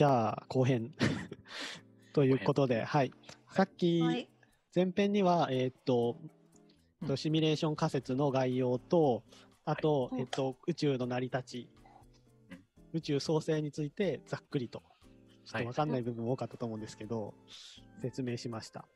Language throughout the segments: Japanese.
じゃあ、後編。ということで、はい。さっき、はい。前編には、えーっと、シミュレーション仮説の概要と、あと、はい。えっと、宇宙の成り立ち。うん、宇宙創生についてざっくりと、ちょっはいとわかんない部分も多かったと思うんですけど、説明しました。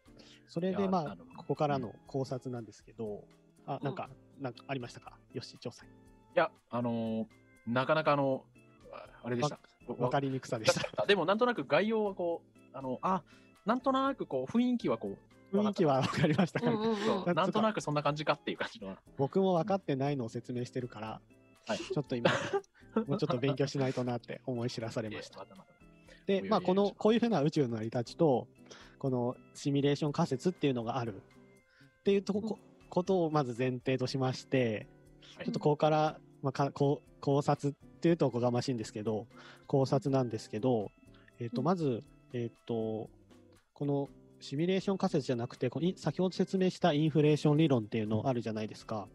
それいで、まあここからの考察なんですけど、あ、なんか、なんかありましたか？よし、調査。いや、あのーなかなかあの、ああれでした。わかりにくさでした。でも、なんとなく概要はこう、あの、あ、なんとなくこう、雰囲気はこう、雰囲気はわかりました。か、うんうん。なんとなくそんな感じかっていう感じの。僕も分かってないのを説明してるから、はい。ちょっと今、もうちょっと勉強しないとなって思い知らされました。で、まあ、この、こういうふうな宇宙の成り立ちと、このシミュレーション仮説っていうのがある。っていうとこ,、ことをまず前提としまして、はい。ちょっとここから、まあ、かこう考察っていうとおこがましいんですけど、考察なんですけど、えっ、と、うんまず、えっ、と、このシミュレーション仮説じゃなくて、このい先ほど説明したインフレーション理論っていうのあるじゃないですか。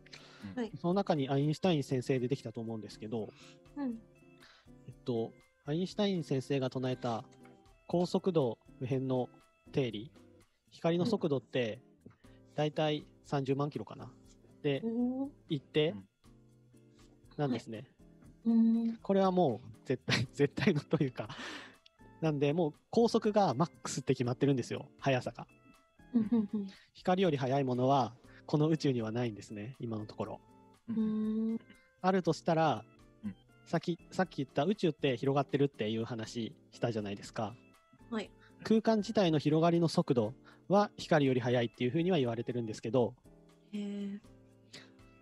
はいその中にアインシュタイン先生出てきたと思うんですけど、うん。えっと、アインシュタイン先生が唱えた高速度無辺の定理、光の速度って大体30万キロかな。で、お一定うんなんですね。うん。これはもう絶対、絶対のというか、なんでもう高速がマックスって決まってるんですよ、速さが。うん。光より速いものはこの宇宙にはないんですね、今のところ。うん。あるとしたら、うんさっき、さっき言った宇宙って広がってるっていう話したじゃないですか。はい。空間自体の広がりの速度は光より速いっていうふうには言われてるんですけど。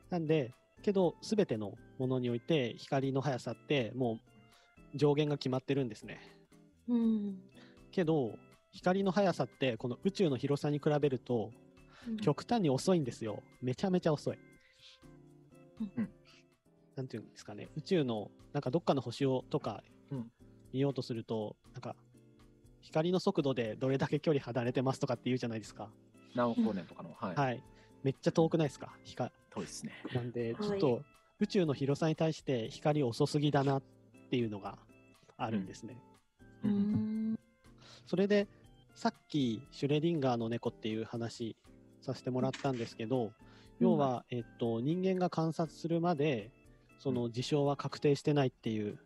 なんで、けど、すべてのものにおいて光の速さってもう上限が決まってるんですね。うん。けど、光の速さってこの宇宙の広さに比べると極端に遅いんですよ。めちゃめちゃ遅い。うんなんていうんですかね、宇宙のなんかどっかの星をとかうん見ようとすると、なんか光の速度でどれだけ距離離れてますとかって言うじゃないですか。何億光年とかの、はい。はい。めっちゃ遠くないですか？光。遠いですね。なんで、はいちょっと宇宙の広さに対して光遅すぎだなっていうのがあるんですね。う。ん。それで、さっきシュレディンガーの猫っていう話させてもらったんですけど、要は、えっと、人間が観察するまで、その事象は確定してないっていう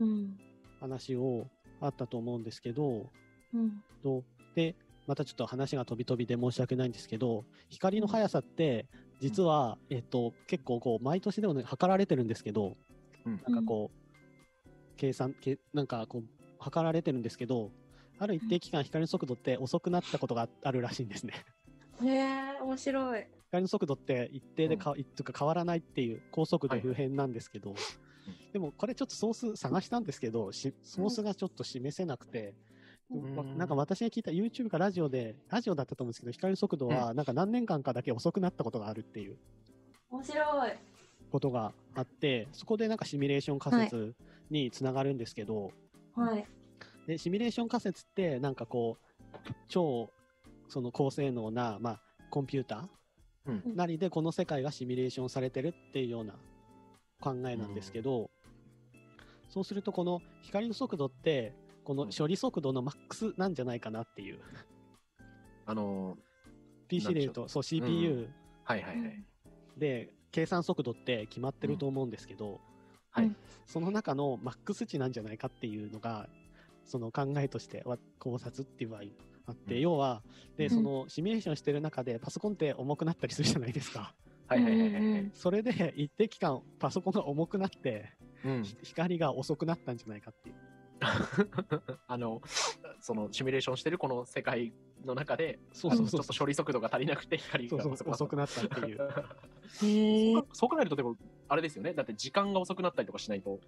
うん。話をあったと思うんですけど、うん。とで、またちょっと話が飛び飛びで申し訳ないんですけど、光の速さって、実は、えっと、結構こう、毎年でもね、測られてるんですけど、うん。なんかこう、計算、けなんかこう、測られてるんですけど、ある一定期間、光の速度って遅くなったことがあるらしいんですね。へえ、面白い。光の速度って一定でか、いとか変わらないっていう高速度不変なんですけど、でもこれちょっとソース探したんですけど、しソースがちょっと示せなくて、うんわなんか私が聞いた YouTube かラジオで、ラジオだったと思うんですけど、光の速度はなんか何年間かだけ遅くなったことがあるっていう。面白い。ことがあって、そこでなんかシミュレーション仮説につながるんですけど、はい。でシミュレーション仮説ってなんかこう超その高性能な、まあ、コンピュータうん。ーなりでこの世界がシミュレーションされてるっていうような考えなんですけど、そうするとこの光の速度ってこの処理速度のマックスなんじゃないかなっていう。あの PC で言うとそう CPU はいはいはい。で計算速度って決まってると思うんですけど、はい。うんその中のマックス値なんじゃないかっていうのがその考えとしては考察っていう場合あって、うん。要はでうん。そのシミュレーションしてる中でパソコンって重くなったりするじゃないですか。はいはいはいはい。はいうんうん。それで一定期間パソコンが重くなってうん。光が遅くなったんじゃないかっていう。あの、そのシミュレーションしてるこの世界の中で、そうそうちょっと処理速度が足りなくて光が遅くなったったっていう。へえ。そう考えるとでも、あれですよね。だって時間が遅くなったりとかしないと、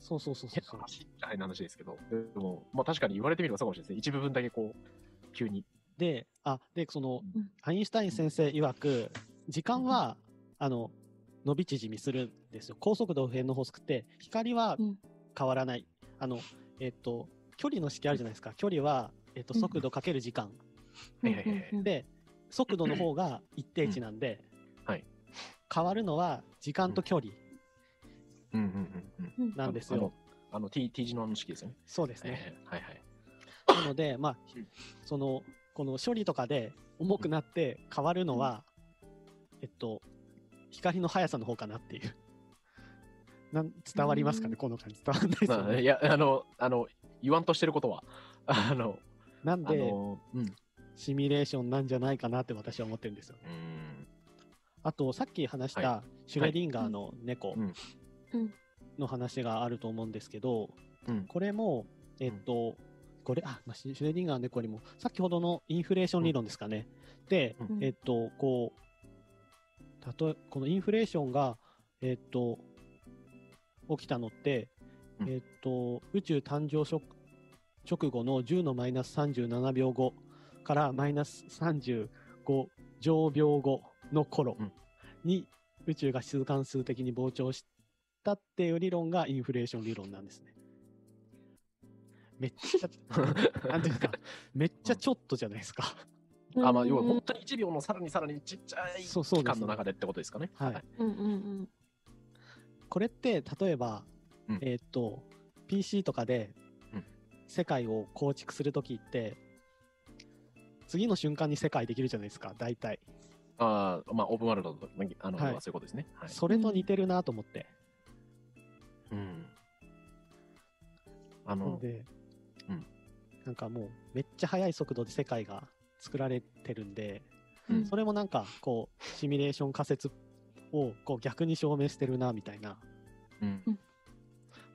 そうそうそうそうそう。話みたいな話ですけど、でも、まあ確かに言われてみればそうかもしれないですね。一部分だけこう、急に。で、あ、で、そのうん、アインシュタイン先生曰く、時間は、あの、伸び縮みするんですよ。高速度不変の法則って、光はうん変わらない。あの、えっと、距離の式あるじゃないですか。距離は、えっと、うん速度かける時間。で、速度の方が一定値なんで、はい。変わるのは時間と距離うんうんうんうん。なんですよ。ああの T, T 字のあの式ですよね。そうですね。えーはいはい。なので、まあうん、その、この処理とかで重くなって変わるのは、えっと、光の速さの方かなっていう。なん伝わりますかね、うんこの感じ。伝わんないですよね。まあいや、あの、あの、言わんとしてることは、あの、あなんで、の、うん。シミュレーションなんじゃないかなって私は思ってるんですよ。うん。あと、さっき話しはたシュレディンガーの猫うんうんの話があると思うんですけど、うん。これも、えっと、これ、あ、まあシュレディンガーの猫にも、先ほどのインフレーション理論ですかね。で、うんえっと、こう、たとえ、このインフレーションが、えっと、起きたのって、うんえっと、宇宙誕生直直後の10のマイナス37秒後からマイナス35乗秒後の頃うんに宇宙が数関数的に膨張したっていう理論がインフレーション理論なんですね。めっちゃ、なんていうんですか、めっちゃちょっとじゃないですか。あ、まあ、要はうん本当に1秒のさらにさらにちっちゃいそうそうです期間の中でってことですかね。はいうんうんうんこれって例えば、うん。えーっと PC とかでうん。世界を構築するときって次の瞬間に世界できるじゃないですか大体、ああ、まあ、オープンワールドとあの、はい。そういうことですね。はい。それと似てるなと思って、うん。あの、で、うん。なんかもうめっちゃ速い速度で世界が作られてるんで、うん。それもなんかこうシミュレーション仮説をこう逆に証明してるなみたいな。うん。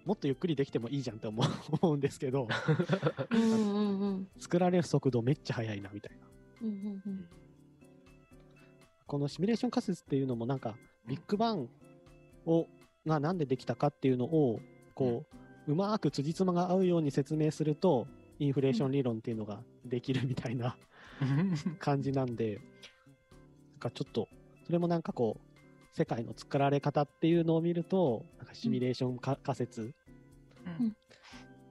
もっとゆっくりできてもいいじゃんって思う 思うんですけど。うんうんうんうん。作られる速度めっちゃ速いなみたいな。うんうんうん。このシミュレーション仮説っていうのもなんかビッグバンをがなんでできたかっていうのをこう、うまく辻褄が合うように説明するとインフレーション理論っていうのができるみたいな感じなんで。なんかちょっとそれもなんかこう世界の作られ方っていうのを見るとなんかシミュレーションか、仮説。うん。っ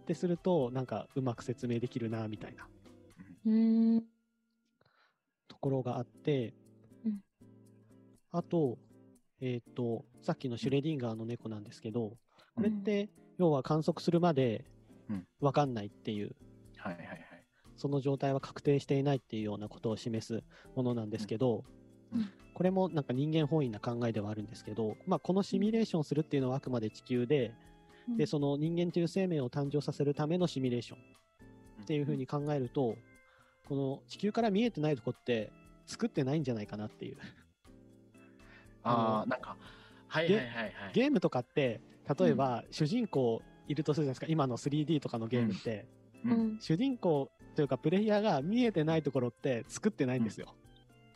てするとなんかうまく説明できるなみたいな。うん。ところがあって、うん。あと、えっ、と、さっきのシュレディンガーの猫なんですけど、これって、要は観測するまでうん。わかんないっていう、はいはいはい。その状態は確定していないっていうようなことを示すものなんですけど、うんこれもなんか人間本位な考えではあるんですけど、まあ、このシミュレーションするっていうのはあくまで地球で、で、その人間という生命を誕生させるためのシミュレーションっていうふうに考えると、この地球から見えてないとこって作ってないんじゃないかなっていう。あああ、なんか、はいはいはいはい。ゲームとかって、例えば主人公いるとするじゃないですか、今の 3D とかのゲームって、ううんん主人公というかプレイヤーが見えてないところって作ってないんですよ。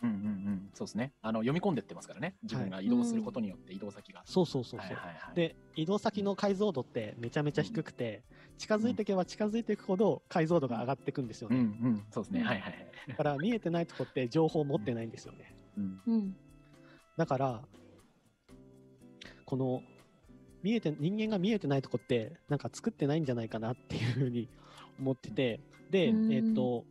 うんうんうん。そうですね。あの、読み込んでってますからね。自分が移動することによって移動先が。そうそうそうそう。はいはいはい。で、移動先の解像度ってめちゃめちゃ低くて、近づいていけば近づいていくほど解像度が上がっていくんですようんうね。ん。そうですね。うんはいはいはい。だから見えてないとこって情報を持ってないんですよね。うん。うんだから、この、見えて、人間が見えてないとこって、なんか作ってないんじゃないかなっていうふうに思ってて、で、うんえっと、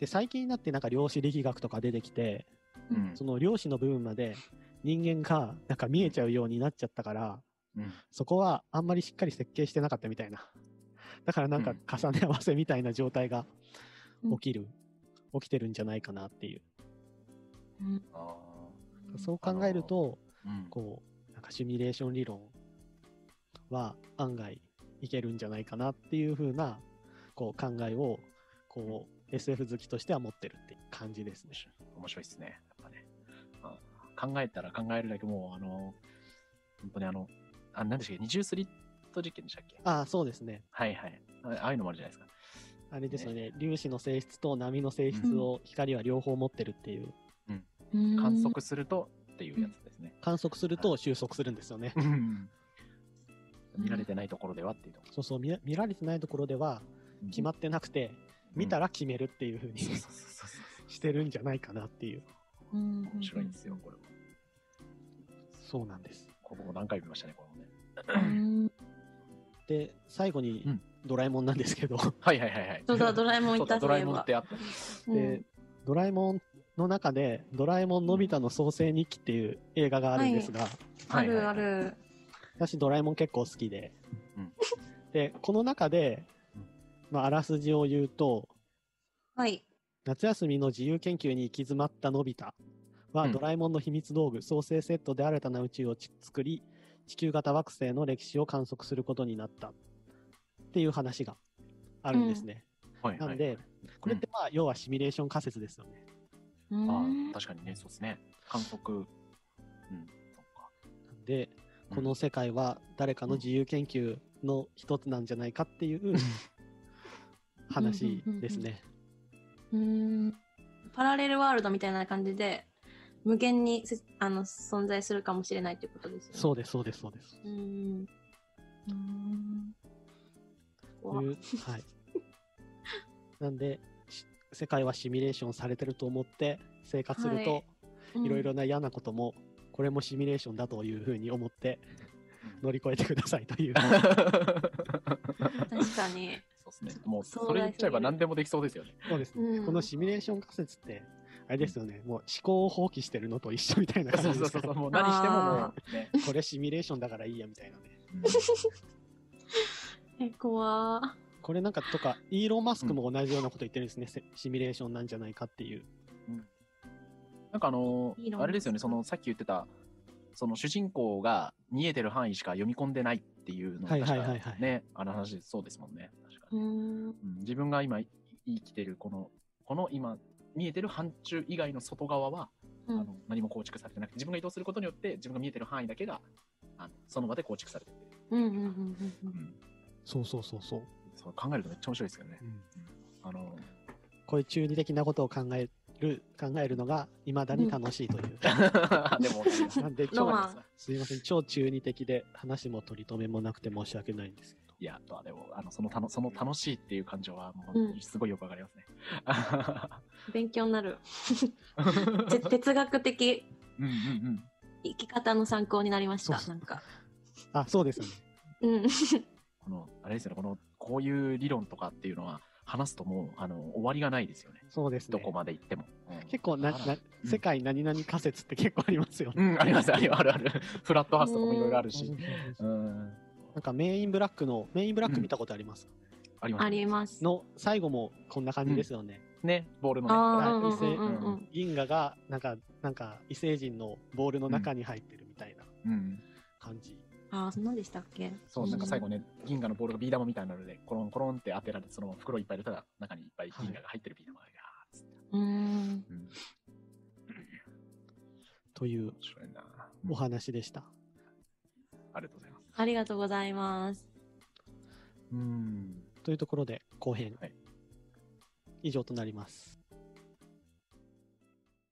で、最近になってなんか量子力学とか出てきて、うん。その量子の部分まで人間がなんか見えちゃうようになっちゃったから、うん。そこはあんまりしっかり設計してなかったみたいな。だからなんかうん。重ね合わせみたいな状態がうん。起きる、起きてるんじゃないかなっていう。うん。そう考えると、うん。こう、なんかシミュレーション理論は案外いけるんじゃないかなっていう風な、こう考えを、こう、SF 好きとしては持ってるって感じですね。面白いですね。やっぱね。あ考えたら考えるだけもう、あの、本当にあの、あ、何でしたっけ？二重スリット実験でしたっけ？ああ、そうですね。はいはい。あああいうのもあるじゃないですか。あれですよね。粒子の性質と波の性質を光は両方持ってるっていう。うん観測するとっていうやつですね。観測すると収束するんですよね。見られてないところではっていうとこそうそう、見ら見られてないところではろ。決まってなくて、見たら決めるっていう風にそうそうそうそうそう。してるんじゃないかなっていう。うん面白いんですよ、これも。そうなんです。ここも何回見ましたね、このね。うんで、最後にうんドラえもんなんですけど、はいはいはいはい。そうだドラえもんそいうただドラえもんってあった。で、ドラえもんの中で、ドラえもんのび太の創世日記っていう映画があるんですが、あるある。私ドラえもん結構好きで、で、この中でうん、まあ、あらすじを言うと、はい。夏休みの自由研究に行き詰まったのび太は、うんドラえもんの秘密道具、創生セットで新たな宇宙をち作り、地球型惑星の歴史を観測することになったっていう話があるんですね。はいはい。なんで、これってまあ、要はシミュレーション仮説ですよね。うあんあ、確かにね、そうですね。韓国、うん、そっか。なんで、うんこの世界は誰かの自由研究の一つなんじゃないかっていう 話ですね。うん。パラレルワールドみたいな感じで、無限にせあの存在するかもしれないということですよね。そうです、そうです、そうです。う。うん。うん。はい。なんで、し世界はシミュレーションされてると思って生活すると、うんいろいろな嫌なことも、これもシミュレーションだというふうに思って乗り越えてくださいという。確かに。そうですね。もう、それ言っちゃえば何でもできそうですよね。そうですね。うんこのシミュレーション仮説って、あれですよね、もう思考を放棄してるのと一緒みたいなそう感じですそうそうそう。もう何してももう、ね。これシミュレーションだからいいやみたいなね。え、怖ーこれなんかとか、イーロン・マスクも同じようなこと言ってるんですね、せシミュレーションなんじゃないかっていう。なんかあのいいのあれですよね、そのさっき言ってた、その主人公が見えてる範囲しか読み込んでないっていうのがはいはいはいはいね、あの話そうですもんね。うん。うん自分が今い生きてるこの、この今見えてる範疇以外の外側は、うんあの何も構築されてなくて、自分が移動することによって自分が見えてる範囲だけがあのその場で構築されてる。うんうんうんうんうんそうそうそうそう。そう考えるとめっちゃ面白いですよね。あのこういう中二的なことを考える、考えるのが未だに楽しいという。でも、なんで、ロ超すいません、超中二的で話も取り留めもなくて申し訳ないんですけど。いや、まあでも、あのそのたのその楽しいっていう感情は、もうんうすごいよくわかりますね。勉強になる。て哲学的うんうんうん。生き方の参考になりました。そうそうなんか。あ、そうですよね。うん。この、あれですよね、この、こういう理論とかっていうのは、話すともう、あの、終わりがないですよね。そうですね。どこまで行っても。うん結構な、な、世界何々仮説って結構ありますよね。うん、あります、あるあるある。フラットハウスとかもいろいろあるし。なんかメインブラックの、メインブラック見たことあります、あります。あります。の最後もこんな感じですよね。ね、ボールのね。ああ、はい。銀河が、なんか、なんか異星人のボールの中に入ってるみたいなうん。感じ。ああ、そんなんでしたっけ？そう、なんか最後ね、銀河のボールがビー玉みたいなので、コロンコロンって当てられて、その袋いっぱい入れたら、中にいっぱい銀河が入ってるビー玉が。うーん。うん。という。お話でした。ありがとうございます。ありがとうございます。うん。というところで後編、はい以上となります。